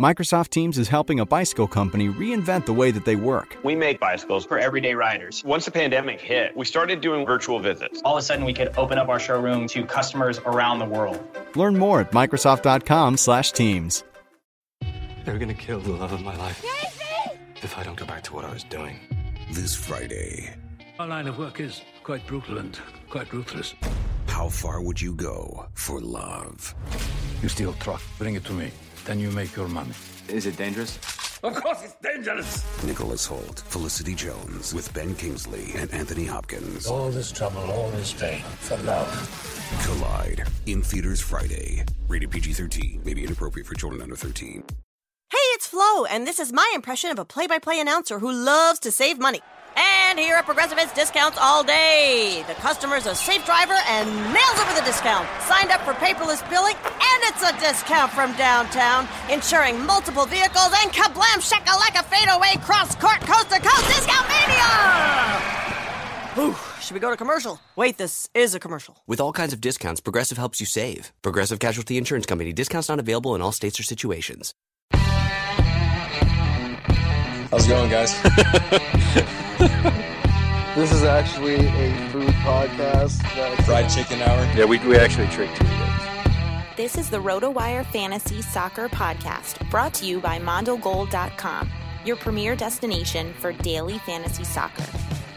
Microsoft Teams is helping a bicycle company reinvent the way that they work. We make bicycles for everyday riders. Once the pandemic hit, we started doing virtual visits. All of a sudden, we could open up our showroom to customers around the world. Learn more at Microsoft.com/Teams. They're gonna kill the love of my life if I don't go back to what I was doing. This Friday, Our line of work is quite brutal and quite ruthless. how far would you go for love? You steal truck, bring it to me. Then you make your money. Is it dangerous? Of course it's dangerous. Nicholas Hoult, Felicity Jones, with Ben Kingsley and Anthony Hopkins. All this trouble, all this pain for love. Collide in theaters Friday. Rated PG-13. May be inappropriate for children under 13. Hey, it's Flo, and this is my impression of a play by play announcer who loves to save money. And here at Progressive, it's discounts all day. The customer's a safe driver and nails over the discount. Signed up for paperless billing, and it's a discount from downtown, insuring multiple vehicles and kablam shakalaka fadeaway cross court coast to coast discount mania! Whew, should we go to commercial? Wait, this is a commercial. With all kinds of discounts, Progressive helps you save. Progressive Casualty Insurance Company. Discounts not available in all states or situations. How's it going, guys? This is actually a food podcast. That Fried chicken hour. Yeah, we, we actually tricked you. This is the RotoWire Fantasy Soccer Podcast, brought to you by MondoGoal.com, your premier destination for daily fantasy soccer.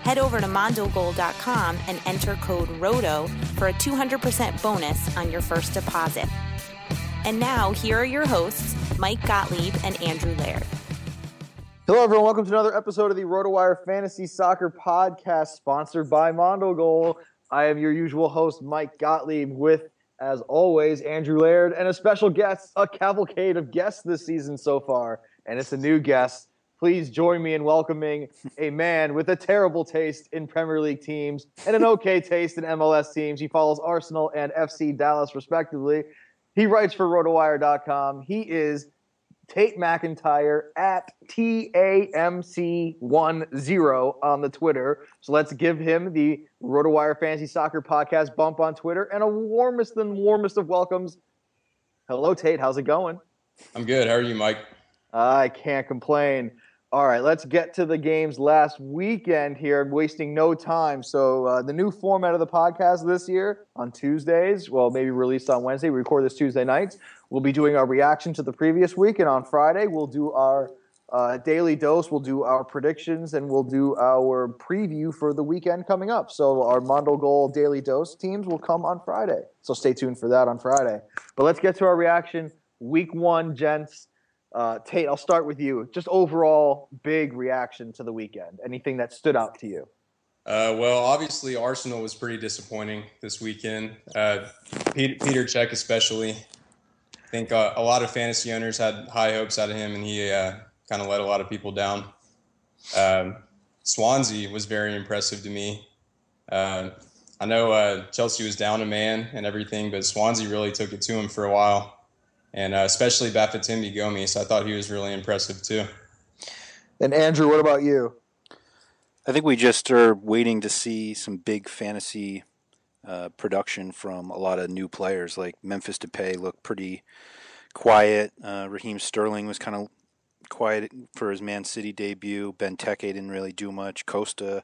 Head over to MondoGoal.com and enter code ROTO for a 200% bonus on your first deposit. And now, here are your hosts, Mike Gottlieb and Andrew Laird. Hello, everyone. Welcome to another episode of the RotoWire Fantasy Soccer Podcast, sponsored by Mondo Goal. I am your usual host, Mike Gottlieb, with, as always, Andrew Laird, and a special guest, a cavalcade of guests this season so far, and it's a new guest. Please join me in welcoming a man with a terrible taste in Premier League teams and an okay taste in MLS teams. He follows Arsenal and FC Dallas, respectively. He writes for RotoWire.com. He is Tate McIntyre at TAMC10 on the Twitter. So let's give him the RotoWire Fantasy Soccer Podcast bump on Twitter and a warmest than warmest of welcomes. Hello, Tate. How's it going? I'm good. How are you, Mike? I can't complain. All right, let's get to the games last weekend here. I'm wasting no time. So, uh, the new format of the podcast this year on Tuesdays, well, maybe released on Wednesday. We record this Tuesday nights. We'll be doing our reaction to the previous week, and on Friday, we'll do our uh, daily dose. We'll do our predictions, and we'll do our preview for the weekend coming up. So, our Mondo Goal daily dose teams will come on Friday. So, stay tuned for that on Friday. But let's get to our reaction. Week one, gents. Uh, Tate, I'll start with you. Just overall big reaction to the weekend. Anything that stood out to you? Uh, well, obviously Arsenal was pretty disappointing this weekend. Uh, Peter, Peter Cech especially. I think uh, a lot of fantasy owners had high hopes out of him, and he uh, kind of let a lot of people down. Um, Swansea was very impressive to me. Uh, I know uh, Chelsea was down a man and everything, but Swansea really took it to him for a while, and especially Bafétimbi Gomis. I thought he was really impressive too. And Andrew, what about you? I think we just are waiting to see some big fantasy uh, production from a lot of new players. Like Memphis Depay looked pretty quiet. Uh, Raheem Sterling was kind of quiet for his Man City debut. Benteke didn't really do much. Costa,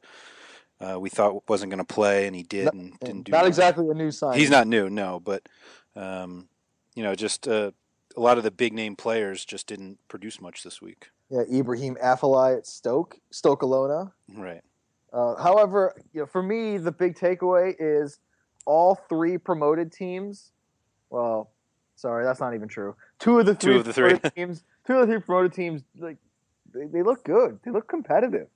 uh, we thought wasn't going to play, and he did, and didn't do. Not much. exactly a new sign. He's not new, no, but um, you know, just uh, a lot of the big name players just didn't produce much this week. Yeah, Ibrahim Afellay at Stoke, Stoke Alona. Right. Uh, however, you know, for me, the big takeaway is all three promoted teams. Well, sorry, that's not even true. Two of the three, Two of the three. promoted teams, two of the three promoted teams, like they, they look good. They look competitive,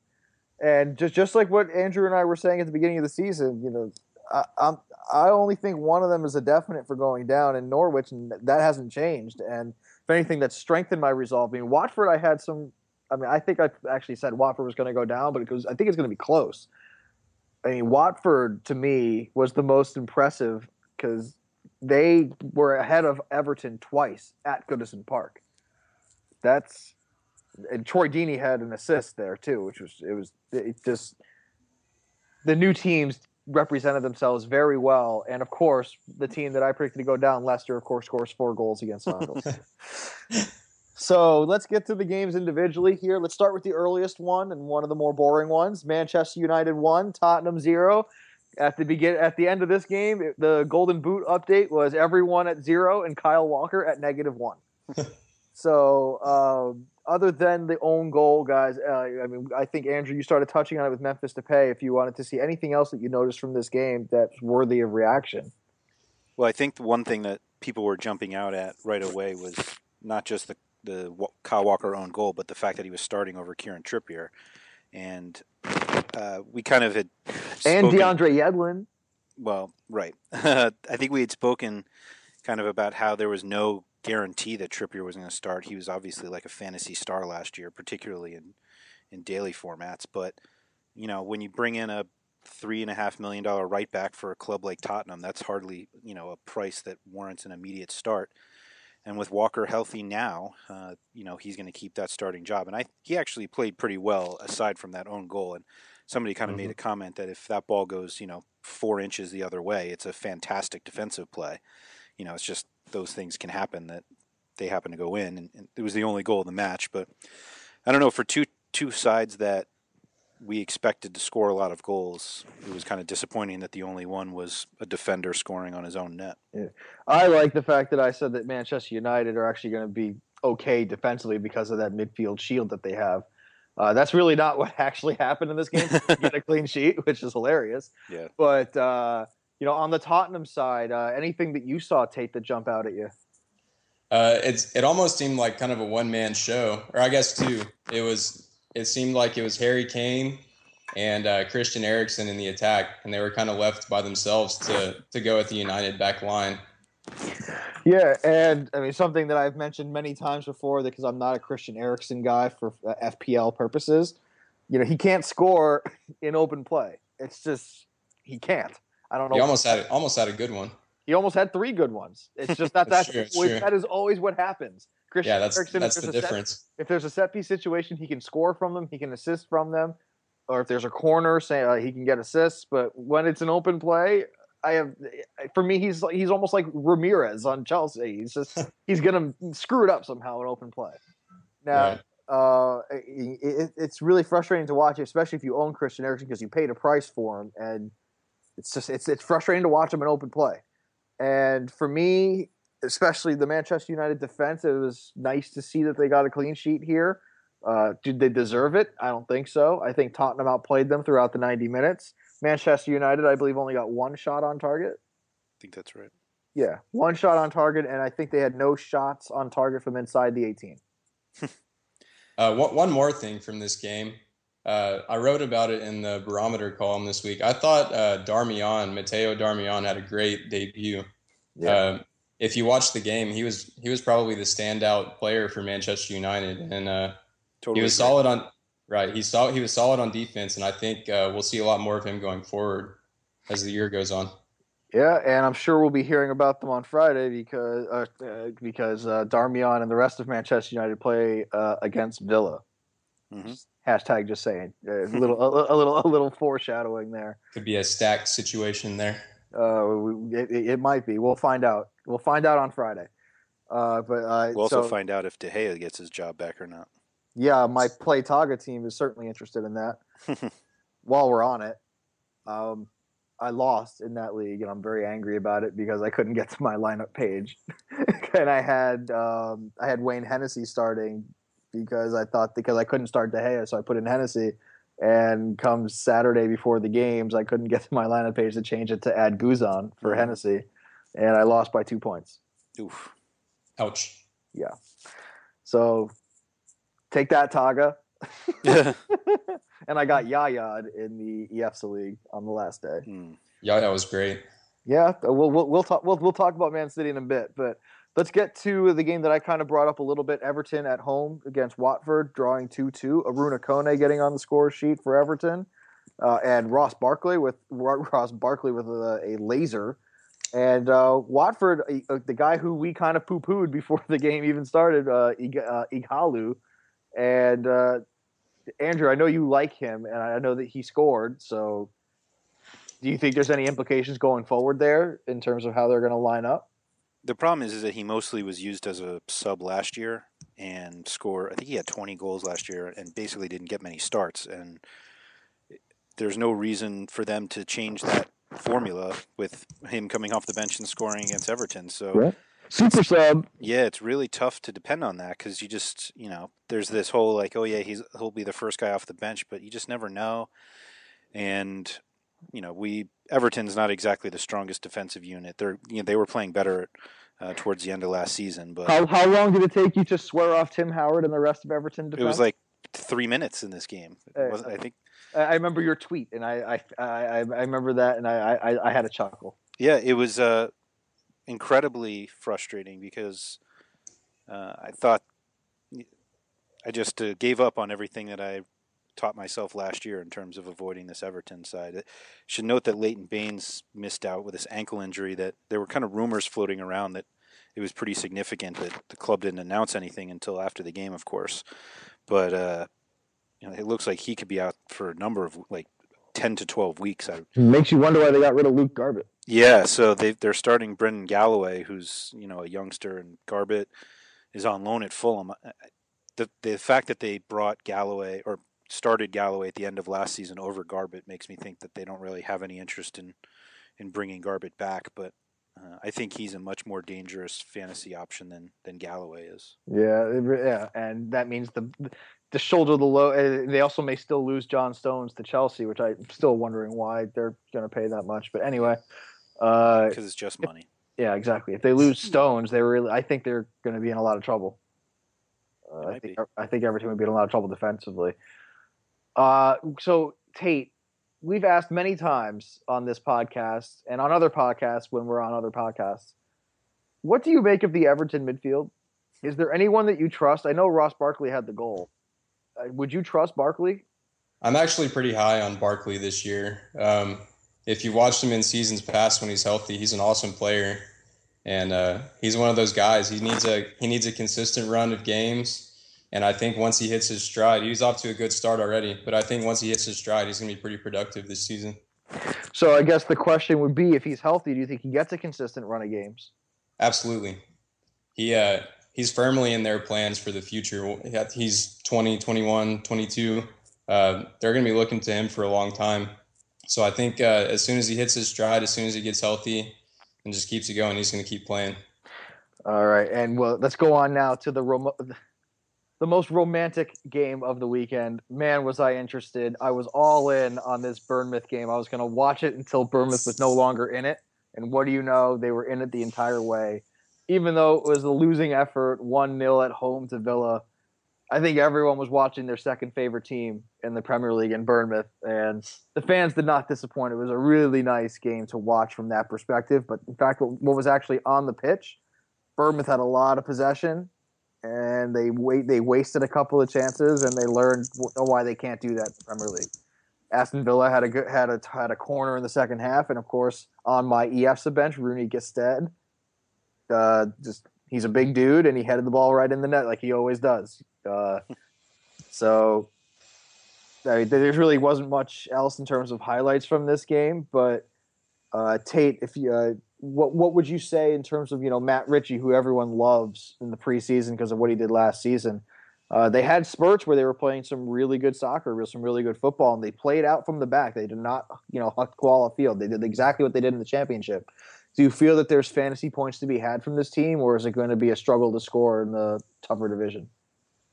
and just just like what Andrew and I were saying at the beginning of the season, you know, I, I'm I only think one of them is a definite for going down in Norwich, and that hasn't changed. And if anything, that's strengthened my resolve. I mean, Watford, I had some. I mean, I think I actually said Watford was going to go down, but it was, I think it's going to be close. I mean, Watford to me was the most impressive because they were ahead of Everton twice at Goodison Park. That's and Troy Deeney had an assist there too, which was it was it just the new teams represented themselves very well, and of course, the team that I predicted to go down, Leicester, of course, scores four goals against Santos. so let's get to the games individually here. Let's start with the earliest one and one of the more boring ones: Manchester United one, Tottenham zero. At the begin, at the end of this game, it- the Golden Boot update was everyone at zero and Kyle Walker at negative one. so, um, other than the own goal, guys, uh, I mean, I think Andrew, you started touching on it with Memphis Depay. If you wanted to see anything else that you noticed from this game that's worthy of reaction, Well, I think the one thing that people were jumping out at right away was not just the the Kyle Walker own goal, but the fact that he was starting over Kieran Trippier, and uh, we kind of had and DeAndre Yedlin. Well, right. I think we had spoken kind of about how there was no guarantee that Trippier was going to start. He was obviously like a fantasy star last year, particularly in in daily formats. But you know, when you bring in a three and a half million dollar right back for a club like Tottenham, that's hardly you know a price that warrants an immediate start. And with Walker healthy now, uh, you know he's going to keep that starting job. And I he actually played pretty well aside from that own goal. And somebody kind of made a comment that if that ball goes you know four inches the other way, it's a fantastic defensive play. You know, it's just those things can happen that they happen to go in, and, and it was the only goal of the match. But I don't know for two two sides that we expected to score a lot of goals. It was kind of disappointing that the only one was a defender scoring on his own net. Yeah. I like the fact that I said that Manchester United are actually going to be okay defensively because of that midfield shield that they have. Uh, that's really not what actually happened in this game. Get a clean sheet, which is hilarious. Yeah. But uh, you know, on the Tottenham side, uh, anything that you saw Tate that jump out at you? Uh, it's it almost seemed like kind of a one man show, or I guess two. It was it seemed like it was Harry Kane and uh, Christian Eriksen in the attack, and they were kind of left by themselves to to go at the United back line. Yeah, and I mean something that I've mentioned many times before, because I'm not a Christian Eriksen guy for uh, FPL purposes. You know, he can't score in open play. It's just he can't. I don't know. He almost had it, almost had a good one. He almost had three good ones. It's just that true, true. that is always what happens. Christian Yeah, that's- Eriksen, that's the a set- difference. if there's a set piece situation, he can score from them. He can assist from them, or if there's a corner, say uh, he can get assists. But when it's an open play, I have for me, he's he's almost like Ramires on Chelsea. He's just he's gonna screw it up somehow in open play. Now. Uh, it, it- it's really frustrating to watch, especially if you own Christian Eriksen because you paid a price for him, and it's just it's it's frustrating to watch him in open play. And for me, especially the Manchester United defense, it was nice to see that they got a clean sheet here. Uh, did they deserve it? I don't think so. I think Tottenham outplayed them throughout the 90 minutes. Manchester United, I believe, only got one shot on target. I think that's right. Yeah, one shot on target, and I think they had no shots on target from inside the 18. Uh, one, one more thing from this game. Uh, I wrote about it in the barometer column this week. I thought uh, Darmian, Matteo Darmian, had a great debut. Yeah. Uh, if you watch the game, he was he was probably the standout player for Manchester United, and uh, totally he was great. solid on right. He saw he was solid on defense, and I think uh, we'll see a lot more of him going forward as the year goes on. Yeah, and I'm sure we'll be hearing about them on Friday because uh, uh, because uh, Darmian and the rest of Manchester United play uh, against Villa. Mm-hmm. Hashtag just saying a little a, a, little a little foreshadowing there. Could be a stacked situation there. Uh, it, it, might be. We'll find out. We'll find out on Friday. Uh, but uh, we'll also so, find out if De Gea gets his job back or not. Yeah, my Play Taga team is certainly interested in that. While we're on it, um, I lost in that league, and I'm very angry about it because I couldn't get to my lineup page, and I had um, I had Wayne Hennessy starting because I thought because I couldn't start De Gea, so I put in Hennessy. And comes Saturday before the games, I couldn't get to my lineup page to change it to add Guzan for mm-hmm. Hennessy, and I lost by two points. Oof. Ouch. Yeah. So take that, Taga. and I got Yaya in the EFSA league on the last day. Mm. Yaya was great. Yeah, we'll, we'll we'll talk we'll we'll talk about Man City in a bit, but let's get to the game that I kind of brought up a little bit. Everton at home against Watford, drawing two two. Arouna Kone getting on the score sheet for Everton, uh, and Ross Barkley with Ross Barkley with a, a laser. And uh, Watford, uh, the guy who we kind of poo pooed before the game even started, uh, Ighalo, and uh, Andrew, I know you like him, and I know that he scored. So, do you think there's any implications going forward there in terms of how they're going to line up? The problem is, is that he mostly was used as a sub last year and score. I think he had 20 goals last year and basically didn't get many starts. And there's no reason for them to change that formula with him coming off the bench and scoring against Everton. So super sub. Yeah, it's really tough to depend on that because you just, you know, there's this whole like, oh yeah, he's he'll be the first guy off the bench, but you just never know. And you know, we Everton's not exactly the strongest defensive unit. They're you know they were playing better uh, towards the end of last season. But how how long did it take you to swear off Tim Howard and the rest of Everton defense? It was like three minutes in this game. I think. I remember your tweet, and I I, I, I remember that, and I, I, I had a chuckle. Yeah, it was. Uh, incredibly frustrating because uh, I thought I just uh, gave up on everything that I taught myself last year in terms of avoiding this Everton side. It should note that Leighton Baines missed out with this ankle injury. That there were kind of rumors floating around that it was pretty significant that the club didn't announce anything until after the game, of course. But uh, you know, it looks like he could be out for a number of like ten to twelve weeks. I, Makes you wonder why they got rid of Luke Garbutt. Yeah, so they they're starting Brendan Galloway, who's you know a youngster, and Garbutt is on loan at Fulham. The the fact that they brought Galloway or started Galloway at the end of last season over Garbutt makes me think that they don't really have any interest in in bringing Garbutt back. But uh, I think he's a much more dangerous fantasy option than than Galloway is. Yeah, yeah, and that means the the shoulder the low. Eh, they also may still lose John Stones to Chelsea, which I'm still wondering why they're going to pay that much. But anyway, because uh, it's just money. If, yeah, exactly. If they lose Stones, they really, I think they're going to be in a lot of trouble. Uh, I think be. I think Everton would be in a lot of trouble defensively. Uh, so Tate, we've asked many times on this podcast and on other podcasts when we're on other podcasts, what do you make of the Everton midfield? Is there anyone that you trust? I know Ross Barkley had the goal. Uh, would you trust Barkley? I'm actually pretty high on Barkley this year. Um, if you watched him in seasons past when he's healthy, he's an awesome player, and uh, he's one of those guys. He needs a he needs a consistent run of games, and I think once he hits his stride, he's off to a good start already. But I think once he hits his stride, he's going to be pretty productive this season. So I guess the question would be, if he's healthy, do you think he gets a consistent run of games? Absolutely. He uh, he's firmly in their plans for the future. He's 20, 21, 22. Uh, they're going to be looking to him for a long time. So I think uh, as soon as he hits his stride, as soon as he gets healthy, and just keeps it going, he's going to keep playing. All right, and well, let's go on now to the rom- the most romantic game of the weekend. Man, was I interested! I was all in on this Bournemouth game. I was going to watch it until Bournemouth was no longer in it. And what do you know? They were in it the entire way, even though it was a losing effort, one 0 at home to Villa. I think everyone was watching their second favorite team in the Premier League in Bournemouth, and the fans did not disappoint. It was a really nice game to watch from that perspective. But in fact, what, what was actually on the pitch, Bournemouth had a lot of possession, and they wait they wasted a couple of chances, and they learned why they can't do that in the Premier League. Aston Villa had a good had a had a corner in the second half, and of course on my EFSA bench, Rudy Gestede, uh, just he's a big dude, and he headed the ball right in the net like he always does. Uh, so I mean, there really wasn't much else in terms of highlights from this game, but uh, Tate, if you uh, what what would you say in terms of you know Matt Ritchie, who everyone loves in the preseason because of what he did last season? Uh, they had spurts where they were playing some really good soccer, some really good football, and they played out from the back. They did not, you know, huck Koala Field. They did exactly what they did in the championship. Do you feel that there's fantasy points to be had from this team, or is it going to be a struggle to score in the tougher division?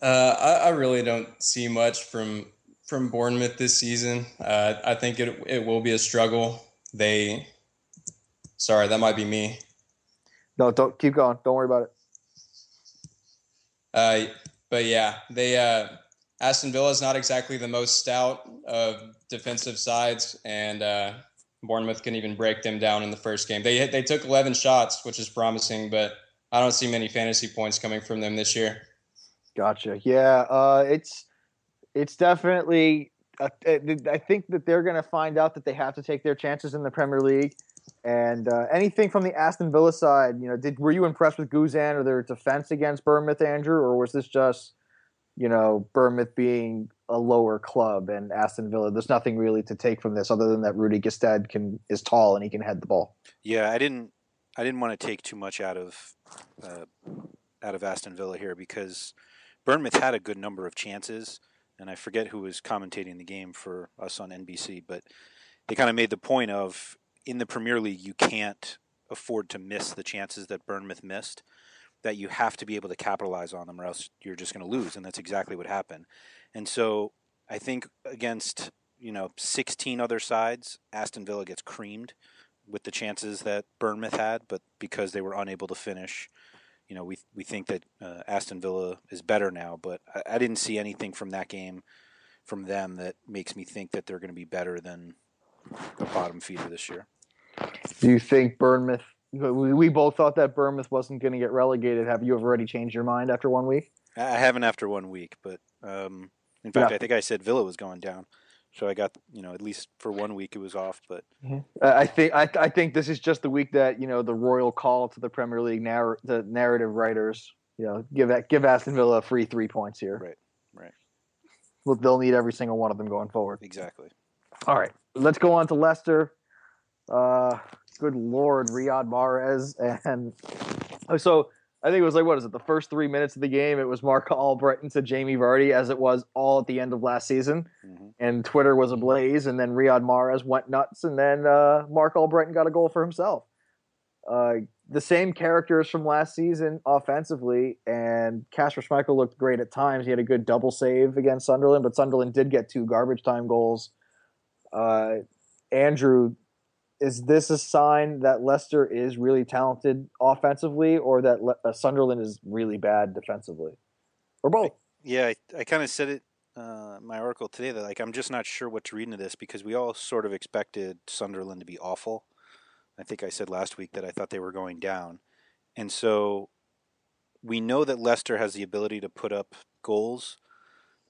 Uh, I, I, really don't see much from from Bournemouth this season. Uh, I think it it will be a struggle. They, sorry, that might be me. No, don't keep going. Don't worry about it. Uh, but yeah, they uh, Aston Villa is not exactly the most stout of defensive sides, and uh, Bournemouth can even break them down in the first game. They they took 11 shots, which is promising, but I don't see many fantasy points coming from them this year. Gotcha. Yeah, uh, it's it's definitely. Uh, I think that they're going to find out that they have to take their chances in the Premier League. And uh, anything from the Aston Villa side, you know, did were you impressed with Guzan or their defense against Bournemouth, Andrew, or was this just, you know, Bournemouth being a lower club and Aston Villa? There's nothing really to take from this other than that Rudy Gestede can is tall and he can head the ball. Yeah, I didn't, I didn't want to take too much out of, uh, out of Aston Villa here because Bournemouth had a good number of chances, and I forget who was commentating the game for us on NBC, but they kind of made the point of in the Premier League, you can't afford to miss the chances that Bournemouth missed. That you have to be able to capitalize on them, or else you're just going to lose, and that's exactly what happened. And so I think against you know 16 other sides, Aston Villa gets creamed with the chances that Bournemouth had, but because they were unable to finish, you know, we we think that uh, Aston Villa is better now. But I, I, didn't see anything from that game from them that makes me think that they're going to be better than the bottom feeder this year. Do you think Bournemouth? We both thought that Bournemouth wasn't going to get relegated. Have you already changed your mind after one week? I haven't after one week, but um, in fact, yeah. I think I said Villa was going down. So I got you know at least for one week it was off, but mm-hmm. I think I, I think this is just the week that you know the royal call to the Premier League narr- the narrative writers you know give give Aston Villa a free three points here. Right, right. Well, they'll need every single one of them going forward. Exactly. All right, let's go on to Leicester. Uh, good lord, Riyad Mahrez, and so I think it was like what is it? The first three minutes of the game, it was Marc Albrighton to Jamie Vardy, as it was all at the end of last season, mm-hmm. and Twitter was ablaze. And then Riyad Mahrez went nuts, and then uh, Marc Albrighton got a goal for himself. Uh, the same characters from last season offensively, and Kasper Schmeichel looked great at times. He had a good double save against Sunderland, but Sunderland did get two garbage time goals. Uh, Andrew, is this a sign that Leicester is really talented offensively, or that Le- uh, Sunderland is really bad defensively, or both? Yeah, I, I kind of said it uh, my article today that like I'm just not sure what to read into this because we all sort of expected Sunderland to be awful. I think I said last week that I thought they were going down, and so we know that Leicester has the ability to put up goals,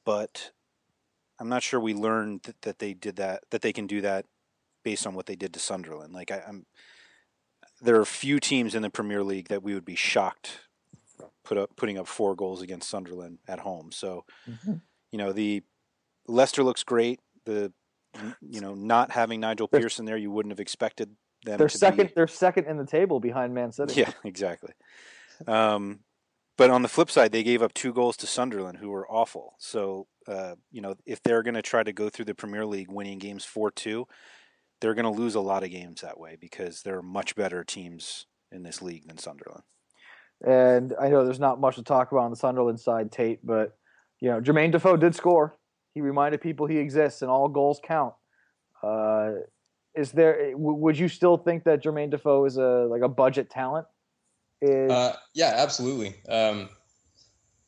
but I'm not sure we learned that, that they did that that they can do that based on what they did to Sunderland. Like I, am there are few teams in the Premier League that we would be shocked put up putting up four goals against Sunderland at home. So, mm-hmm. you know, the Leicester looks great. The you know, not having Nigel Pearson there, you wouldn't have expected them. They're second. Be... They're second in the table behind Man City. Yeah, exactly. Um, but on the flip side, they gave up two goals to Sunderland, who were awful. So, uh, you know, if they're going to try to go through the Premier League winning games four two, they're going to lose a lot of games that way because there are much better teams in this league than Sunderland. And I know there's not much to talk about on the Sunderland side, Tate, but you know Jermaine Defoe did score. He reminded people he exists and all goals count. Uh, is there? would you still think that Jermaine Defoe is a like a budget talent? Is... Uh, yeah, absolutely. Um,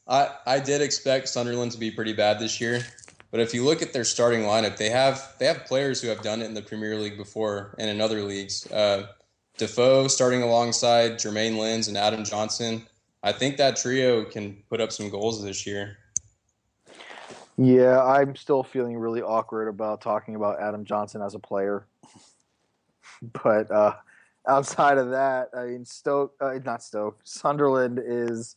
I, I did expect Sunderland to be pretty bad this year, but if you look at their starting lineup, they have they have players who have done it in the Premier League before and in other leagues. Uh, Defoe starting alongside Jeremain Lens and Adam Johnson. I think that trio can put up some goals this year. Yeah, I'm still feeling really awkward about talking about Adam Johnson as a player. But uh, outside of that, I mean, Stoke, uh, not Stoke, Sunderland is.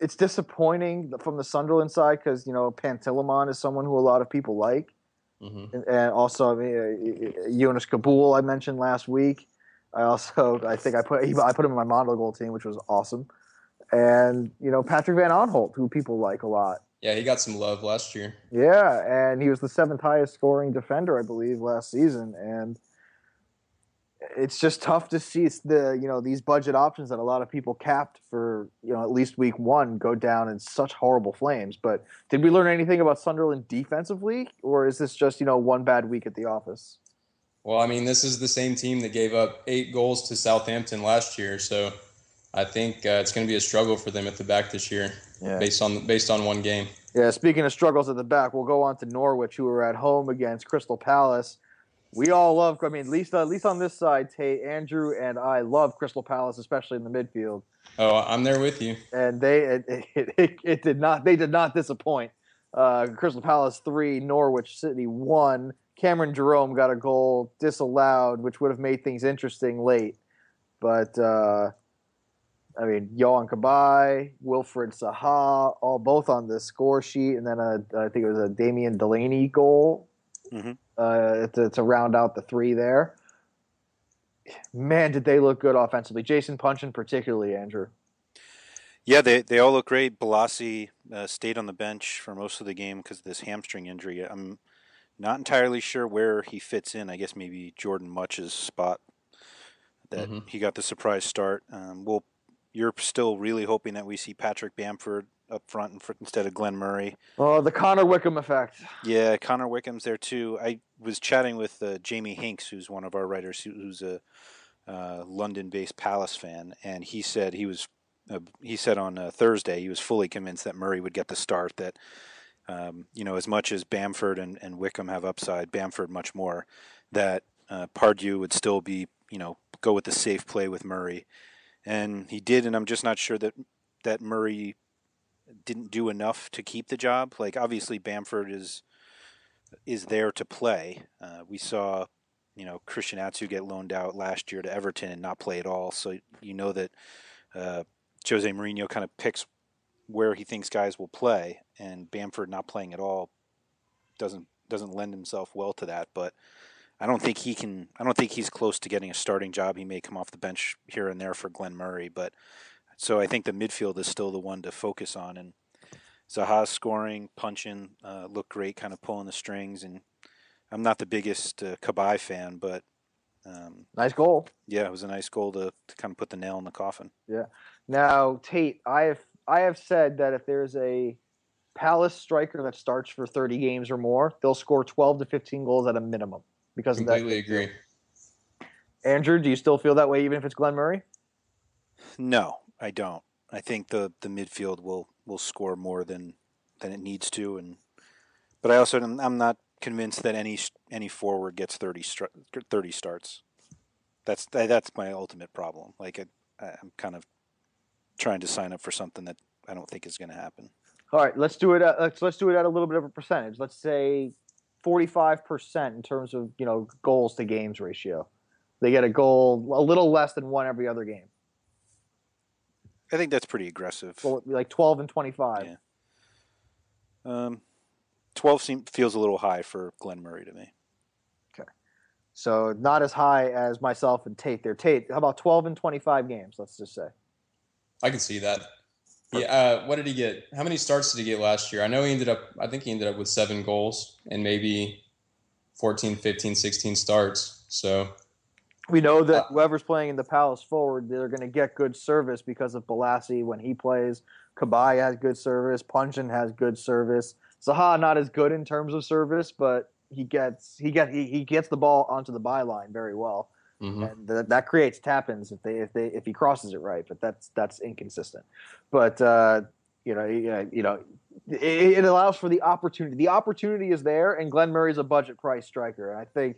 It's disappointing from the Sunderland side because you know Pantilimon is someone who a lot of people like, mm-hmm. and, and, also I mean, uh, uh, uh, Younes Kaboul I mentioned last week. I also I think I put I put him in my Mondo goal team, which was awesome, and you know Patrick Van Aanholt, who people like a lot. Yeah, he got some love last year. Yeah, and he was the seventh highest scoring defender, I believe, last season. And it's just tough to see the you know these budget options that a lot of people capped for you know at least week one go down in such horrible flames. But did we learn anything about Sunderland defensively, or is this just you know one bad week at the office? Well, I mean, this is the same team that gave up eight goals to Southampton last year, so I think uh, it's going to be a struggle for them at the back this year, yeah. based on based on one game. Yeah. Speaking of struggles at the back, we'll go on to Norwich, who are at home against Crystal Palace. We all love. I mean, at least at least on this side, Tate, Andrew, and I love Crystal Palace, especially in the midfield. Oh, I'm there with you. And they it, it, it, it did not they did not disappoint. Uh, Crystal Palace three, Norwich City one. Cameron Jerome got a goal disallowed, which would have made things interesting late. But uh, I mean, Yohan Cabaye, Wilfried Zaha, all both on the score sheet, and then a, I think it was a Damien Delaney goal mm-hmm. Uh, to, to, round out the three there. Man, did they look good offensively. Jason Puncheon, particularly, Andrew. Yeah, they, they all look great. Bolasie uh, stayed on the bench for most of the game because of this hamstring injury. I'm not entirely sure where he fits in. I guess maybe Jordan Mutch's spot that mm-hmm. he got the surprise start. Um, we'll you're still really hoping that we see Patrick Bamford up front instead of Glenn Murray. Oh, the Connor Wickham effect. Yeah, Connor Wickham's there too. I was chatting with uh, Jamie Hinks, who's one of our writers, who's a uh, London-based Palace fan, and he said he was. Uh, he said on uh, Thursday he was fully convinced that Murray would get the start. That um, you know, as much as Bamford and, and Wickham have upside, Bamford much more. That uh, Pardew would still be, you know, go with the safe play with Murray and he did. And I'm just not sure that that Murray didn't do enough to keep the job. Like obviously Bamford is is there to play. Uh, we saw you know Christian Atsu get loaned out last year to Everton and not play at all. So you know that uh, Jose Mourinho kind of picks where he thinks guys will play, and Bamford not playing at all doesn't doesn't lend himself well to that. But I don't think he can. I don't think he's close to getting a starting job. He may come off the bench here and there for Glenn Murray, but so I think the midfield is still the one to focus on. And Zaha scoring, Puncheon, uh, looked great, kind of pulling the strings. And I'm not the biggest uh, Cabaye fan, but um, nice goal. Yeah, it was a nice goal to, to kind of put the nail in the coffin. Yeah. Now Tate, I have I have said that if there's a Palace striker that starts for 30 games or more, they'll score 12 to 15 goals at a minimum because Completely of that. agree. Andrew, do you still feel that way even if it's Glenn Murray? No, I don't. I think the the midfield will will score more than than it needs to, and but I also I'm not convinced that any any forward gets 30, 30 starts. That's that's my ultimate problem. Like I, I'm kind of trying to sign up for something that I don't think is going to happen. All right, let's do it. At, let's let's do it at a little bit of a percentage. Let's say 45% in terms of, you know, goals to games ratio. They get a goal a little less than one every other game. I think that's pretty aggressive. Well, like 12 and 25. Yeah. Um, 12 seem, feels a little high for Glenn Murray to me. Okay. So not as high as myself and Tate there. Tate, how about 12 and 25 games, let's just say? I can see that. Yeah, uh, what did he get? How many starts did he get last year? I know he ended up, I think he ended up with seven goals and maybe 14, 15, 16 starts. So we know that uh, whoever's playing in the Palace forward, they're going to get good service because of Bolasie when he plays. Cabaye has good service. Puncheon has good service. Zaha not as good in terms of service, but he gets he get he, he gets the ball onto the byline very well. Mm-hmm. And th- that creates tap-ins if they if they if he crosses it right, but that's that's inconsistent. But uh, You know, you you know, it, it allows for the opportunity. The opportunity is there, and Glenn Murray's a budget price striker. And I think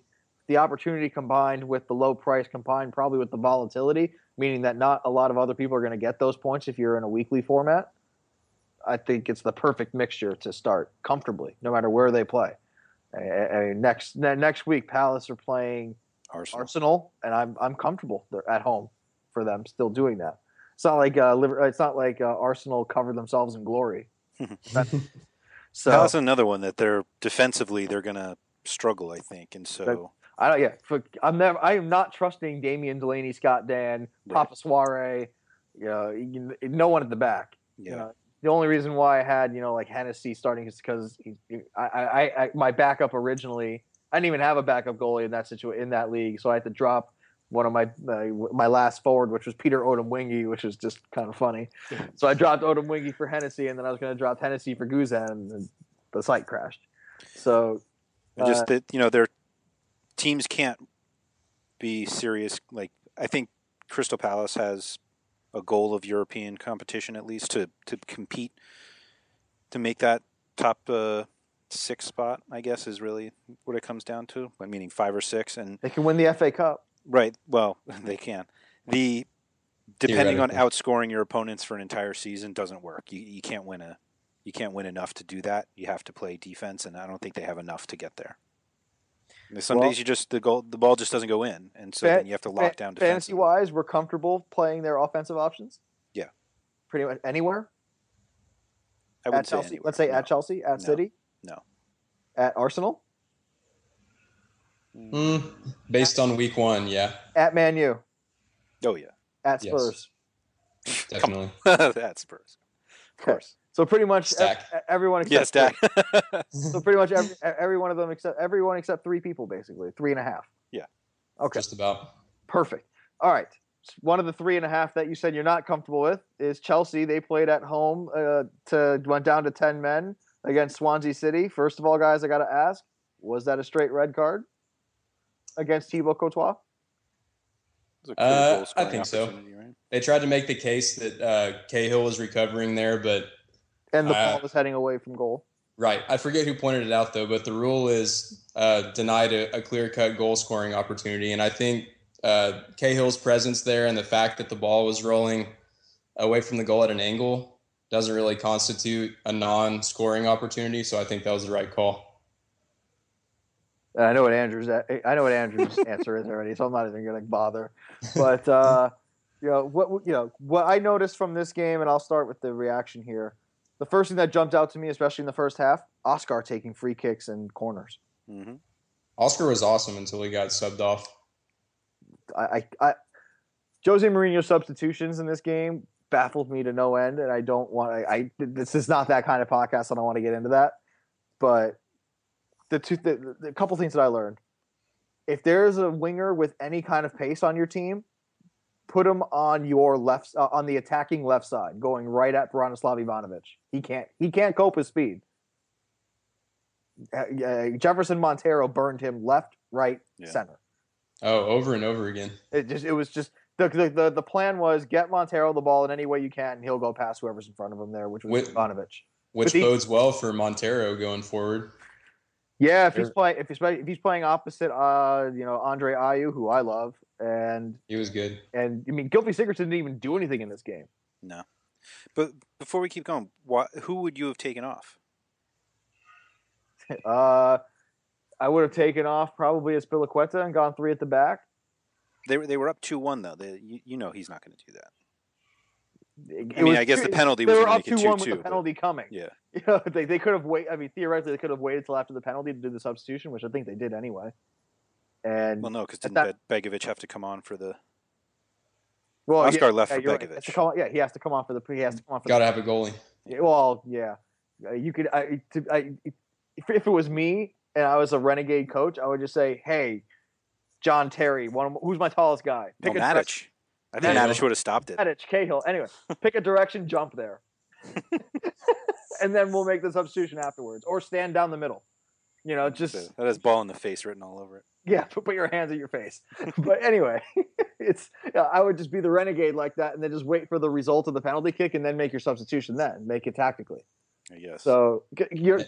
the opportunity combined with the low price, combined probably with the volatility, meaning that not a lot of other people are going to get those points if you're in a weekly format. I think it's the perfect mixture to start comfortably, no matter where they play. I, I, next next week, Palace are playing Arsenal. Arsenal, and I'm I'm comfortable. They're at home for them still doing that. It's not like uh, it's not like uh, Arsenal covered themselves in glory. so that's another one that they're defensively they're going to struggle, I think, and so. I don't. Yeah, for, I'm never. I am not trusting Damien Delaney, Scott Dann, right. Pape Souare. You know, no one at the back. Yeah. You know, the only reason why I had you know like Hennessy starting is because I, I, I, my backup originally I didn't even have a backup goalie in that situation in that league, so I had to drop one of my uh, my last forward, which was Peter Odemwingie, which was just kind of funny. so I dropped Odemwingie for Hennessy, and then I was going to drop Hennessy for Guzan, and the site crashed. So uh, just that you know their teams can't be serious. Like I think Crystal Palace has a goal of European competition at least to to compete to make that top uh, six spot. I guess is really what it comes down to. I Meaning five or six, and they can win the FA Cup. Right. Well, they can. The depending on outscoring your opponents for an entire season doesn't work. You you can't win a you can't win enough to do that. You have to play defense, and I don't think they have enough to get there. Some well, days you just the goal the ball just doesn't go in, and so fan, then you have to lock down. Fantasy wise, we're comfortable playing their offensive options. Yeah, pretty much anywhere. I would at say Chelsea. Anywhere. Let's say no. at Chelsea, at no. City, no, at Arsenal. Mm, based on week one, yeah. At Man U. Oh yeah. At Spurs. Yes. Definitely. at Spurs. Of course. So pretty much Stack. ev- everyone Yeah, except stack. so pretty much every, every one of them except everyone except three people basically three and a half. Yeah. Okay. Just about. Perfect. All right. One of the three and a half that you said you're not comfortable with is Chelsea. They played at home uh, to went down to ten men against Swansea City. First of all, guys, I got to ask: Was that a straight red card against Thibaut Courtois? Uh, I think so. Right? They tried to make the case that uh, Cahill was recovering there, but and the uh, ball was heading away from goal. Right. I forget who pointed it out though, but the rule is uh, denied a, a clear-cut goal scoring opportunity, and I think uh, Cahill's presence there and the fact that the ball was rolling away from the goal at an angle doesn't really constitute a non-scoring opportunity. So I think that was the right call. I know what Andrew's. I know what Andrew's answer is already, so I'm not even going to bother. But uh, you know what you know what I noticed from this game, and I'll start with the reaction here. The first thing that jumped out to me, especially in the first half, Oscar taking free kicks and corners. Mm-hmm. Oscar was awesome until he got subbed off. I, I, I Jose Mourinho's substitutions in this game baffled me to no end, and I don't want. I, I this is not that kind of podcast. And I don't want to get into that. But the two, the, the couple things that I learned: if there's a winger with any kind of pace on your team, put him on your left, uh, on the attacking left side, going right at Branislav Ivanovic. He can't. He can't cope with speed. Uh, Jefferson Montero burned him left, right, Yeah. center. Oh, over and over again. It just it was just the, the the the plan was get Montero the ball in any way you can, and he'll go past whoever's in front of him there, which was With- Ivanovic. Which But bodes well for Montero going forward. Yeah, if he's playing if he's play, if he's playing opposite, uh, you know, Andre Ayew, who I love, and He was good. and I mean, Gylfi Sigurdsson didn't even do anything in this game. No. But before we keep going, why, who would you have taken off? Uh, I would have taken off probably Azpilicueta and gone three at the back. They were they were up two one though. They, you, you know he's not going to do that. It I mean, I guess the penalty they was were gonna up make it two one with 2-2, the but- penalty coming. Yeah. You know, they they could have wait. I mean, theoretically, they could have waited till after the penalty to do the substitution, which I think they did anyway. And Well, no, because didn't that- Begovic have to come on for the? well, Oscar yeah, left yeah, for you're right. Begovic. Come on- yeah, he has to come on for the. He has to come on for. Got to have a goalie. Yeah, well, yeah, Uh, you could. I, to, I, if, if it was me and I was a renegade coach, I would just say, "Hey, John Terry, one of, who's my tallest guy? Pick a Matic. I think Matic. Matic would have stopped it. Matic, Cahill. Anyway, pick a direction, jump there, and then we'll make the substitution afterwards, or stand down the middle. You know, just that has ball in the face written all over it. Yeah, put, put your hands at your face. but anyway, it's yeah, I would just be the renegade like that, and then just wait for the result of the penalty kick, and then make your substitution. Then make it tactically. Yes. So you're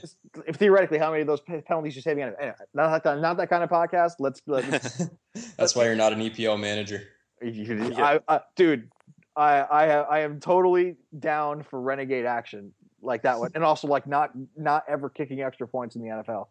if theoretically, how many of those penalties you're saving? Anyway, not that not that kind of podcast. Let's. let's That's why you're not an EPL manager. I, I, dude, I, I I am totally down for renegade action like that one, and also like not not ever kicking extra points in the NFL.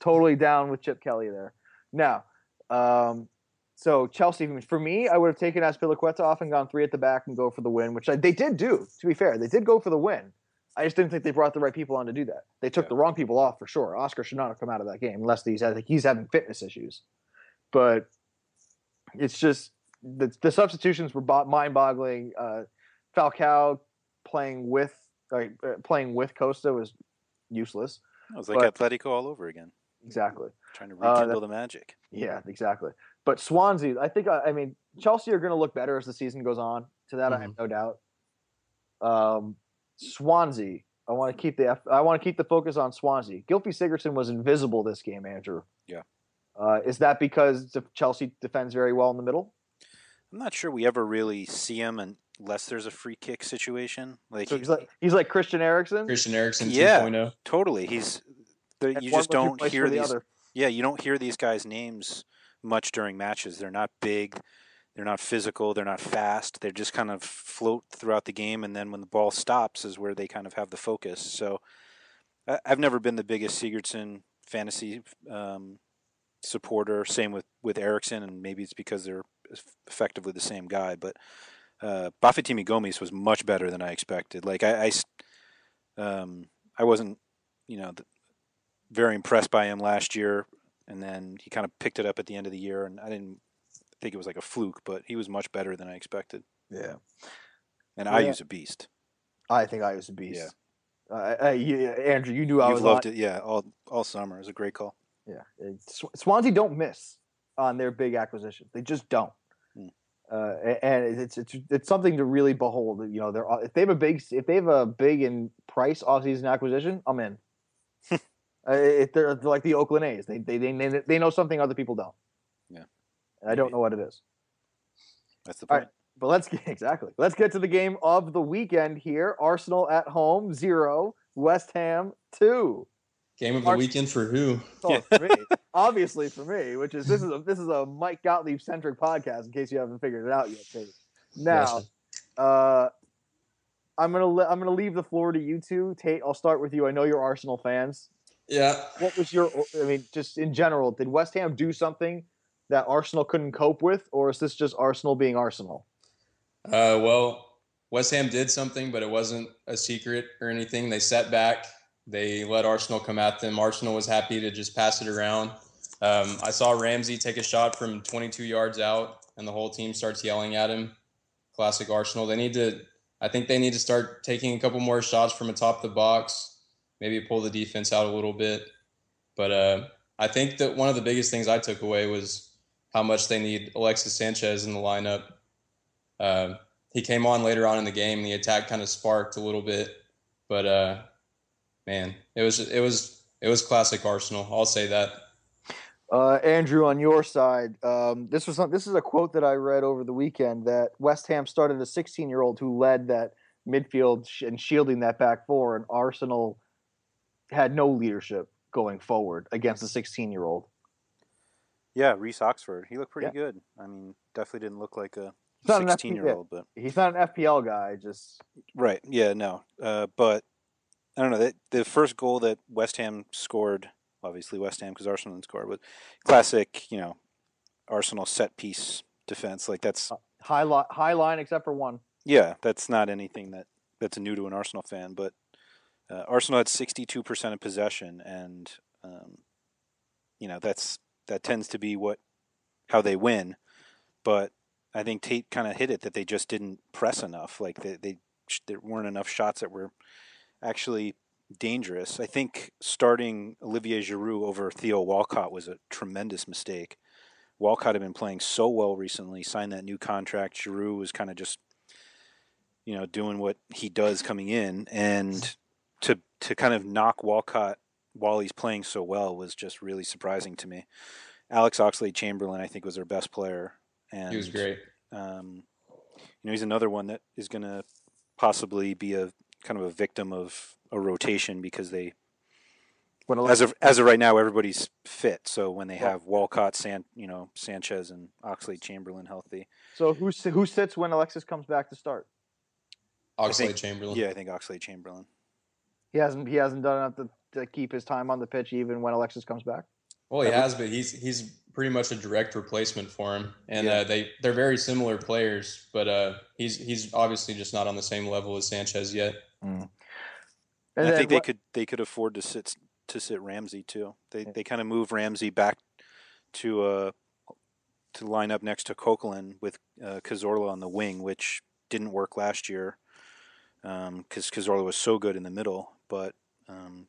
Totally down with Chip Kelly there. Now, um, so Chelsea for me, I would have taken Azpilicueta off and gone three at the back and go for the win, which I, they did do. To be fair, they did go for the win. I just didn't think they brought the right people on to do that. They took yeah. the wrong people off for sure. Oscar should not have come out of that game unless he's I think he's having fitness issues. But it's just the, the substitutions were mind-boggling. Uh, Falcao playing with uh, playing with Costa was useless. It was like but, Atletico all over again. Exactly. Trying to rekindle uh, the magic. Yeah, exactly. But Swansea, I think, I mean, Chelsea are going to look better as the season goes on. To that, mm-hmm. I have no doubt. Um, Swansea, I want to keep the F- I want to keep the focus on Swansea. Gylfi Sigurdsson was invisible this game, Andrew. Yeah. Uh, is that because Chelsea defends very well in the middle? I'm not sure we ever really see him unless there's a free kick situation. Like, so he's like he's like Christian Eriksen. Christian Eriksen yeah, 2.0. Totally. He's the, you just don't hear these. The yeah, you don't hear these guys' names much during matches. They're not big. They're not physical. They're not fast. They just kind of float throughout the game, and then when the ball stops, is where they kind of have the focus. So, I've never been the biggest Sigurdsson fantasy um, supporter. Same with with Eriksen, and maybe it's because they're effectively the same guy. But uh, Bafétimbi Gomis was much better than I expected. Like I, I, um, I wasn't, you know, very impressed by him last year, and then he kind of picked it up at the end of the year, and I didn't think it was like a fluke, but he was much better than I expected. Yeah, and yeah. I use a beast. I think I was a beast. Yeah. Uh, uh, you, Andrew, you knew You've I was loved it. Yeah, all all summer. It was a great call. Yeah, Swansea don't miss on their big acquisitions. They just don't. Uh, and it's, it's it's something to really behold. You know, they're if they have a big if they have a big in price off season acquisition, I'm in. uh, if they're, they're, like the Oakland A's, they, they they they know something other people don't. Yeah, and I don't know what it is. That's the point. Right, but let's get exactly. Let's get to the game of the weekend here. Arsenal at home zero, West Ham two. Game of the weekend for who? Oh, for me. Obviously for me, which is this is a this is a Mike Gottlieb centric podcast. In case you haven't figured it out yet, Tate. Now, uh, I'm gonna le- I'm gonna leave the floor to you two. Tate, I'll start with you. I know you're Arsenal fans. Yeah. What was your? I mean, just in general, did West Ham do something that Arsenal couldn't cope with, or is this just Arsenal being Arsenal? Uh, well, West Ham did something, but it wasn't a secret or anything. They sat back they let Arsenal come at them. Arsenal was happy to just pass it around. Um, I saw Ramsey take a shot from 22 yards out, and the whole team starts yelling at him. Classic Arsenal. They need to. I think they need to start taking a couple more shots from atop the box. Maybe pull the defense out a little bit. But uh, I think that one of the biggest things I took away was how much they need Alexis Sanchez in the lineup. Uh, he came on later on in the game, and the attack kind of sparked a little bit. But uh, man, it was it was it was classic Arsenal. I'll say that. Uh, Andrew, on your side, um, this was this is a quote that I read over the weekend that West Ham started a 16 year old who led that midfield and shielding that back four, and Arsenal had no leadership going forward against a 16 year old. Yeah, Reece Oxford, he looked pretty yeah. good. I mean, definitely didn't look like a 16 year old, but he's not an FPL guy. Just right, yeah, no, uh, but I don't know that the first goal that West Ham scored, obviously West Ham because Arsenal didn't score, but classic, you know, Arsenal set piece defense. Like that's uh, high li- high line except for one. Yeah, that's not anything that that's new to an Arsenal fan. But uh, Arsenal had sixty two percent of possession, and um, you know that's that tends to be what how they win. But I think Tate kind of hit it that they just didn't press enough. Like they, they there weren't enough shots that were actually dangerous. I think starting Olivier Giroud over Theo Walcott was a tremendous mistake. Walcott had been playing so well recently, signed that new contract. Giroud was kind of just, you know, doing what he does coming in, and to to kind of knock Walcott while he's playing so well was just really surprising to me. Alex Oxlade Chamberlain, I think, was their best player, and he was great. Um, you know, he's another one that is going to possibly be a kind of a victim of a rotation because they, as of as of right now, everybody's fit. So when they have Walcott, San, you know, Sanchez and Oxlade Chamberlain healthy, So who who sits when Alexis comes back to start? Oxlade Chamberlain. Yeah, I think Oxlade Chamberlain. He hasn't he hasn't done enough to, to keep his time on the pitch even when Alexis comes back. Well, he has, but he's he's pretty much a direct replacement for him, and Yeah. uh, they they're very similar players, but uh, he's he's obviously just not on the same level as Sanchez yet. And I then think they what- could they could afford to sit to sit Ramsey too. They they kind of move Ramsey back to uh to line up next to Coquelin with uh, Cazorla on the wing, which didn't work last year because um, Cazorla was so good in the middle. But um,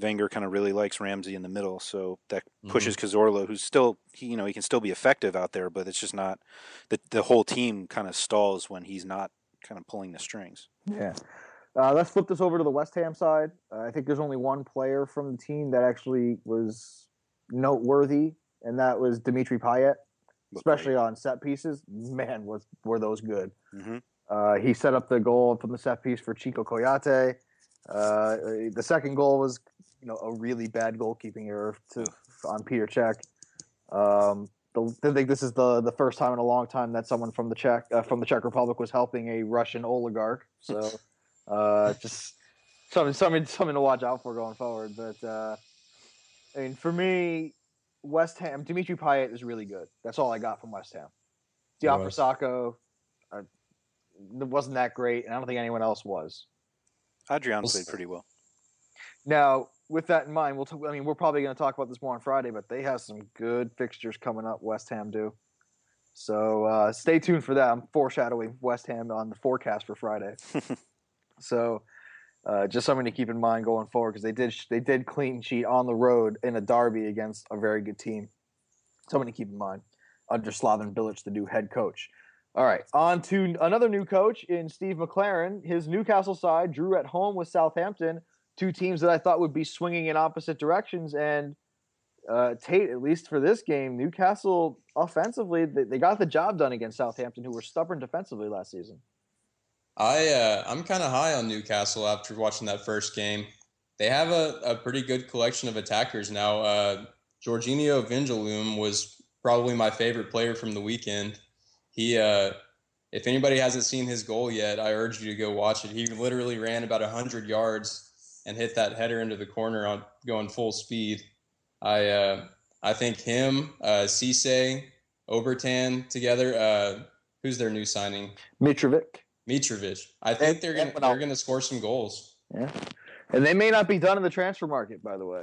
Wenger kind of really likes Ramsey in the middle, so that pushes Cazorla, who's still he, you know he can still be effective out there, but it's just not the the whole team kind of stalls when he's not kind of pulling the strings. Yeah. Uh, let's flip this over to the West Ham side. Uh, I think there's only one player from the team that actually was noteworthy, and that was Dimitri Payet, especially on set pieces. Man, was were those good? Mm-hmm. Uh, he set up the goal from the set piece for Cheikhou Kouyaté. Uh, the second goal was, you know, a really bad goalkeeping error to, on Peter Cech. Um, the, I think this is the the first time in a long time that someone from the Czech uh, from the Czech Republic was helping a Russian oligarch. So, uh, just something something something to watch out for going forward. But uh, I mean, for me, West Ham, Dimitri Payet is really good. That's all I got from West Ham. Diafra was. Sakho, uh, wasn't that great, and I don't think anyone else was. Adrian played pretty well. Now, with that in mind, we'll. T- I mean, we're probably going to talk about this more on Friday, but they have some good fixtures coming up. West Ham do. So uh, stay tuned for that. I'm foreshadowing West Ham on the forecast for Friday. so uh, just something to keep in mind going forward because they did they did clean sheet on the road in a derby against a very good team. Something to keep in mind under Slaven Bilic, the new head coach. All right, on to another new coach in Steve McClaren. His Newcastle side drew at home with Southampton, two teams that I thought would be swinging in opposite directions. And uh, Tate, at least for this game, Newcastle offensively, they, they got the job done against Southampton, who were stubborn defensively last season. I uh, I'm kind of high on Newcastle after watching that first game. They have a, a pretty good collection of attackers now. Uh, Georginio Wijnaldum was probably my favorite player from the weekend. He, uh, if anybody hasn't seen his goal yet, I urge you to go watch it. He literally ran about hundred yards and hit that header into the corner on going full speed. I uh, I think him, uh, Cisse, Obertan together. Uh, who's their new signing? Mitrovic. Mitrovic. I think they're gonna they're gonna score some goals. Yeah, and they may not be done in the transfer market, by the way.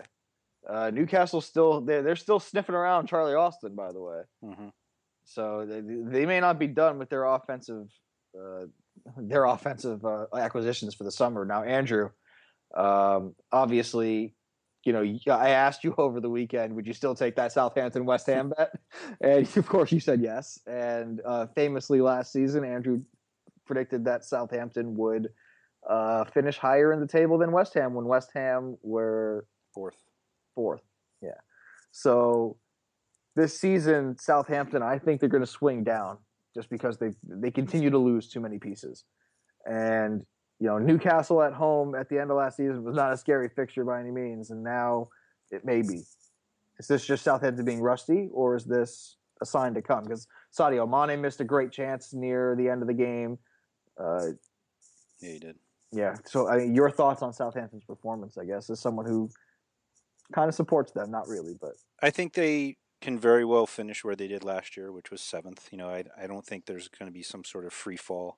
Uh, Newcastle still they're, they're still sniffing around Charlie Austin, by the way. Mm-hmm. So they, they may not be done with their offensive uh, their offensive uh, acquisitions for the summer. Now, Andrew, um, obviously, you know I asked you over the weekend, would you still take that Southampton West Ham bet? And of course, you said yes. And uh, famously, last season, Andrew predicted that Southampton would uh, finish higher in the table than West Ham when West Ham were fourth. Fourth, yeah. So this season, Southampton, I think they're going to swing down just because they they continue to lose too many pieces. And you know, Newcastle at home at the end of last season was not a scary fixture by any means, and now it may be. Is this just Southampton being rusty, or is this a sign to come? Because Sadio Mane missed a great chance near the end of the game. Uh, Yeah, he did. yeah. So, I mean, your thoughts on Southampton's performance, I guess, as someone who kind of supports them, not really, but I think they can very well finish where they did last year, which was seventh. You know, I I don't think there's going to be some sort of free fall.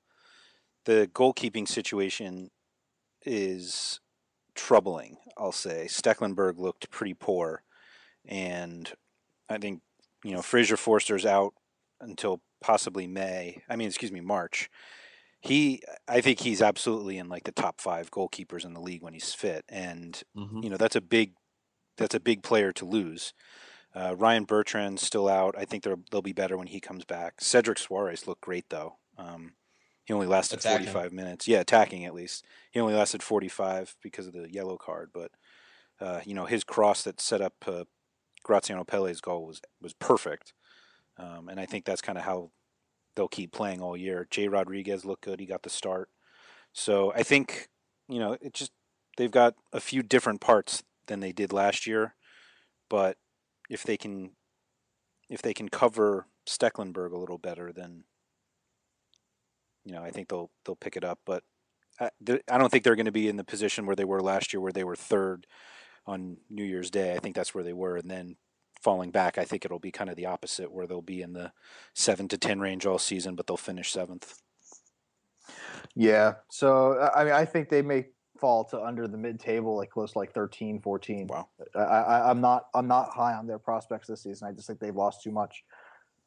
The goalkeeping situation is troubling. I'll say Stekelenburg looked pretty poor, and I think you know Fraser Forster's out until possibly May. I mean, excuse me, March. He, I think he's absolutely in like the top five goalkeepers in the league when he's fit, and Mhm. you know that's a big, that's a big player to lose. Uh, Ryan Bertrand's still out. I think they'll they'll be better when he comes back. Cedric Soares looked great though. Um, he only lasted Attacking. 45 minutes. Yeah, attacking at least. He only lasted 45 because of the yellow card, but Uh, you know, his cross that set up uh, Graziano Pellè's goal was was perfect, um, and I think that's kind of how they'll keep playing all year. Jay Rodriguez looked good; he got the start. So I think you know it just they've got a few different parts than they did last year, but if they can if they can cover Stekelenburg a little better, then you know I think they'll they'll pick it up. But I, I don't think they're going to be in the position where they were last year, where they were third on New Year's Day. I think that's where they were, and then falling back, I think it'll be kind of the opposite, where they'll be in the seven to ten range all season, but they'll finish seventh. Yeah. So uh, I mean, I think they may fall to under the mid-table, like close to like 13, 14. Wow. I, I, I'm not I'm not high on their prospects this season. I just think they've lost too much,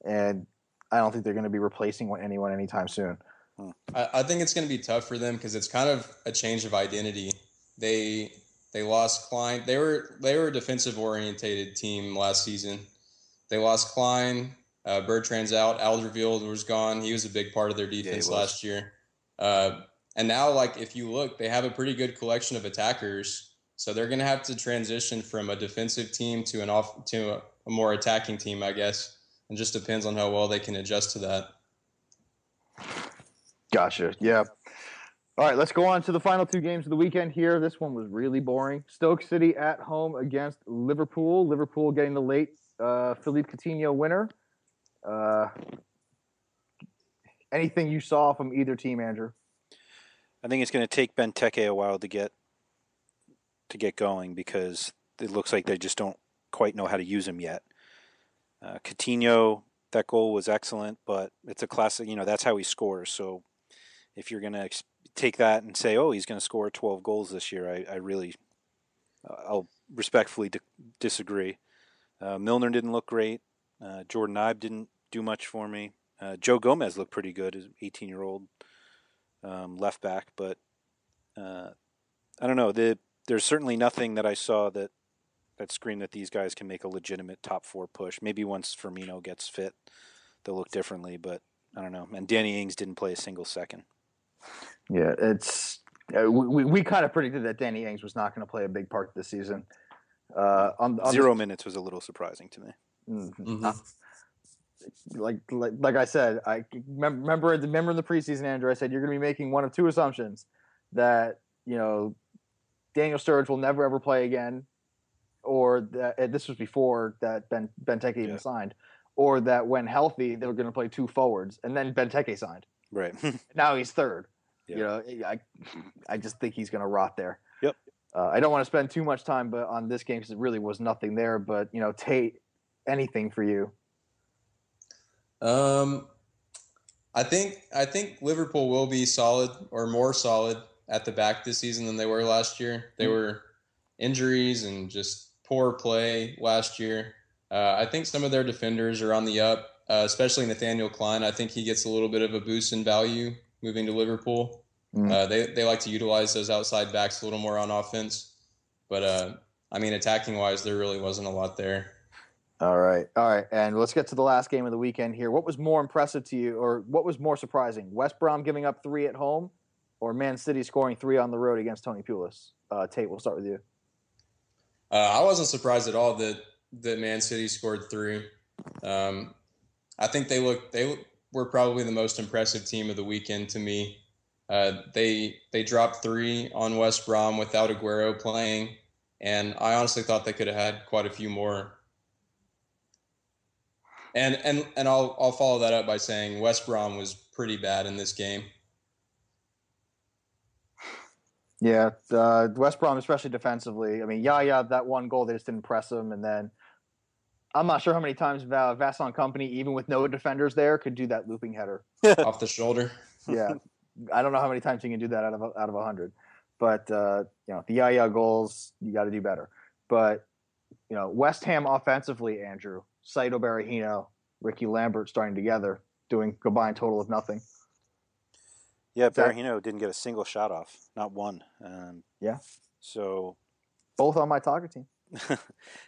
and I don't think they're going to be replacing anyone anytime soon. Hmm. I, I think it's going to be tough for them because it's kind of a change of identity. They they lost Clyne. They were they were a defensive orientated team last season. They lost Clyne. Uh, Bertrand's out. Alderweireld was gone. He was a big part of their defense was. last year. Uh, and now, like if you look, they have a pretty good collection of attackers. So they're going to have to transition from a defensive team to an off to a, a more attacking team, I guess. And just depends on how well they can adjust to that. Gotcha. Yeah. All right, let's go on to the final two games of the weekend here. This one was really boring. Stoke City at home against Liverpool. Liverpool getting the late uh, Philippe Coutinho winner. Uh, anything you saw from either team, Andrew? I think it's going to take Benteke a while to get to get going because it looks like they just don't quite know how to use him yet. Uh, Coutinho, that goal was excellent, but it's a classic. You know that's how he scores. So if you're going to ex- take that and say, "Oh, he's going to score 12 goals this year," I, I really, uh, I'll respectfully di- disagree. Uh, Milner didn't look great. Uh, Jordan Ibe didn't do much for me. Uh, Joe Gomez looked pretty good as 18 year old um, left back, but uh, I don't know. The, there's certainly nothing that I saw that that screamed that these guys can make a legitimate top four push. Maybe once Firmino gets fit, they'll look differently, but I don't know. And Danny Ings didn't play a single second. Yeah, it's uh, we, we kind of predicted that Danny Ings was not going to play a big part this season. Uh, on, on Zero this- minutes was a little surprising to me. Mhm. Uh, like, like like I said, I remember remember remember in the preseason, Andrew. I said you're going to be making one of two assumptions that you know Daniel Sturridge will never ever play again, or that this was before that Ben Benteke even signed, or that when healthy they were going to play two forwards, and then Benteke signed. Right. now he's third. Yeah. You know, I I just think he's going to rot there. Yep. Uh, I don't want to spend too much time, but on this game because it really was nothing there. But you know, Tate, anything for you? Um, I think I think Liverpool will be solid or more solid at the back this season than they were last year. They Mm-hmm. were injuries and just poor play last year. Uh, I think some of their defenders are on the up, uh, especially Nathaniel Clyne. I think he gets a little bit of a boost in value moving to Liverpool. Mm. Uh, they they like to utilize those outside backs a little more on offense, but uh, I mean attacking wise, there really wasn't a lot there. All right, all right, and let's get to the last game of the weekend here. What was more impressive to you, or what was more surprising? West Brom giving up three at home, or Man City scoring three on the road against Tony Pulis? Uh, Tate, we'll start with you. Uh, I wasn't surprised at all that that Man City scored three. Um, I think they look they were probably the most impressive team of the weekend to me. Uh, they they dropped three on West Brom without Aguero playing, and I honestly thought they could have had quite a few more. And and and I'll I'll follow that up by saying West Brom was pretty bad in this game. Yeah, uh, West Brom, especially defensively. I mean, yeah, yeah, that one goal they just didn't press them, and then I'm not sure how many times Va- Vincent Kompany, even with no defenders there, could do that looping header. off the shoulder. yeah, I don't know how many times you can do that out of a- out of a hundred, but uh, you know the Yaya goals you got to do better. But you know West Ham offensively, Andrew Saido Berahino, Ricky Lambert starting together, doing combined total of nothing. Yeah, Zach? Berahino didn't get a single shot off, not one. Um, Yeah, so both on my target team.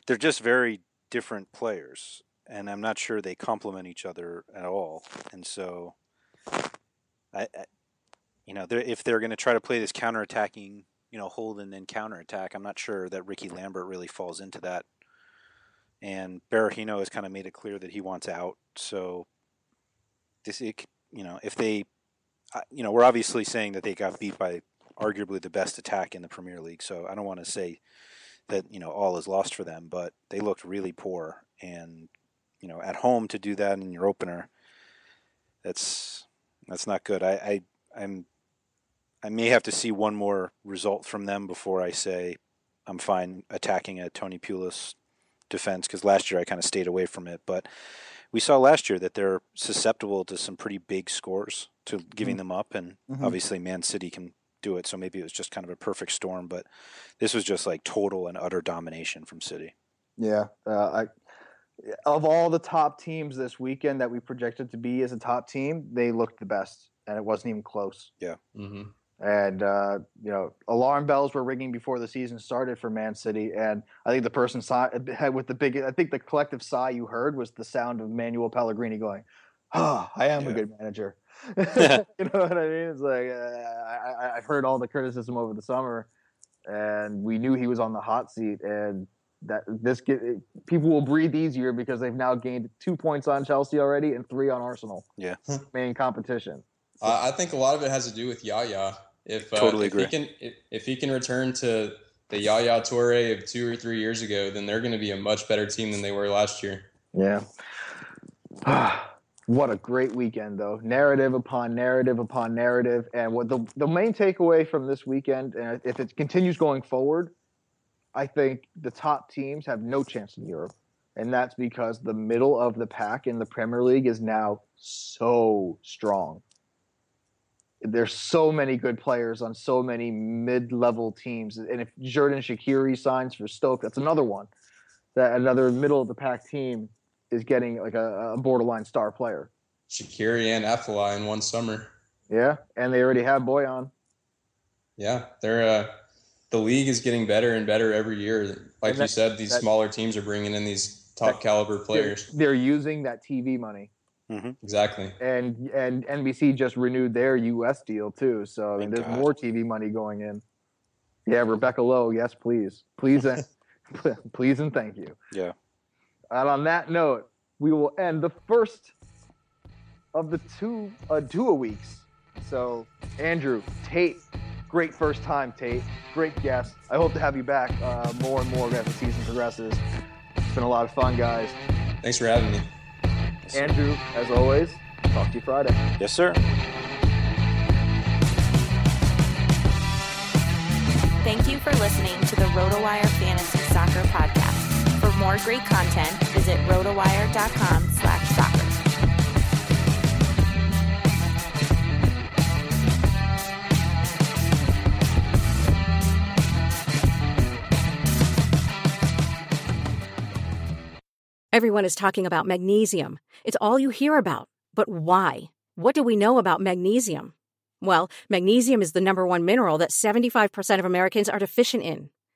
they're just very different players, and I'm not sure they complement each other at all. And so, I, I you know, they're, if they're going to try to play this counterattacking, you know, hold and then counterattack. I'm not sure that Ricky Lambert really falls into that. And Berahino has kind of made it clear that he wants out. So this, it, you know, if they, you know, we're obviously saying that they got beat by arguably the best attack in the Premier League. So I don't want to say that you know all is lost for them, but they looked really poor, and you know at home to do that in your opener, that's that's not good. I, I I'm I may have to see one more result from them before I say I'm fine attacking a Tony Pulis defense because last year I kind of stayed away from it, but we saw last year that they're susceptible to some pretty big scores to giving mm-hmm. them up, and mm-hmm. obviously Man City can do it. So maybe it was just kind of a perfect storm, but this was just like total and utter domination from City. Yeah, uh, I of all the top teams this weekend that we projected to be as a top team, they looked the best, and it wasn't even close. Yeah. Mm-hmm. And uh, you know, alarm bells were ringing before the season started for Man City, and I think the person saw with the big. I think the collective sigh you heard was the sound of Manuel Pellegrini going, "Ah, oh, I am yeah. a good manager." you know what I mean? It's like uh, I, I've heard all the criticism over the summer, and we knew he was on the hot seat, and that this get, people will breathe easier because they've now gained two points on Chelsea already and three on Arsenal. Yeah, main competition. So, I think a lot of it has to do with Yaya. If uh, totally if agree. he can if, if he can return to the Yaya Toure of two or three years ago, then they're going to be a much better team than they were last year. Yeah. what a great weekend though. Narrative upon narrative upon narrative. And what the, the main takeaway from this weekend and if it continues going forward i think the top teams have no chance in europe. And that's because the middle of the pack in the premier league is now so strong. There's so many good players on so many mid-level teams. And if Xherdan Shaqiri signs for stoke that's another one that another middle of the pack team is getting like a, a borderline star player. Shaqiri and Afellay in one summer. Yeah, and they already have Bojan. Yeah, they're uh, the league is getting better and better every year. Like that, you said, these that, smaller teams are bringing in these top that, caliber players. They're, they're, using that TV money. Mm-hmm. Exactly. And and NBC just renewed their US deal too, so I mean, there's God. more TV money going in. Yeah, Rebecca Lowe, yes, please, please, and, please, and thank you. Yeah. And on that note, we will end the first of the two uh, duo weeks. So, Andrew, Tate, great first time, Tate. Great guest. I hope to have you back uh, more and more as the season progresses. It's been a lot of fun, guys. Thanks for having me. Andrew, as always, talk to you Friday. Yes, sir. Thank you for listening to the RotoWire Fantasy Soccer Podcast. More great content, visit rotowire.com slash soccer. Everyone is talking about magnesium. It's all you hear about. But why? What do we know about magnesium? Well, magnesium is the number one mineral that 75% of Americans are deficient in.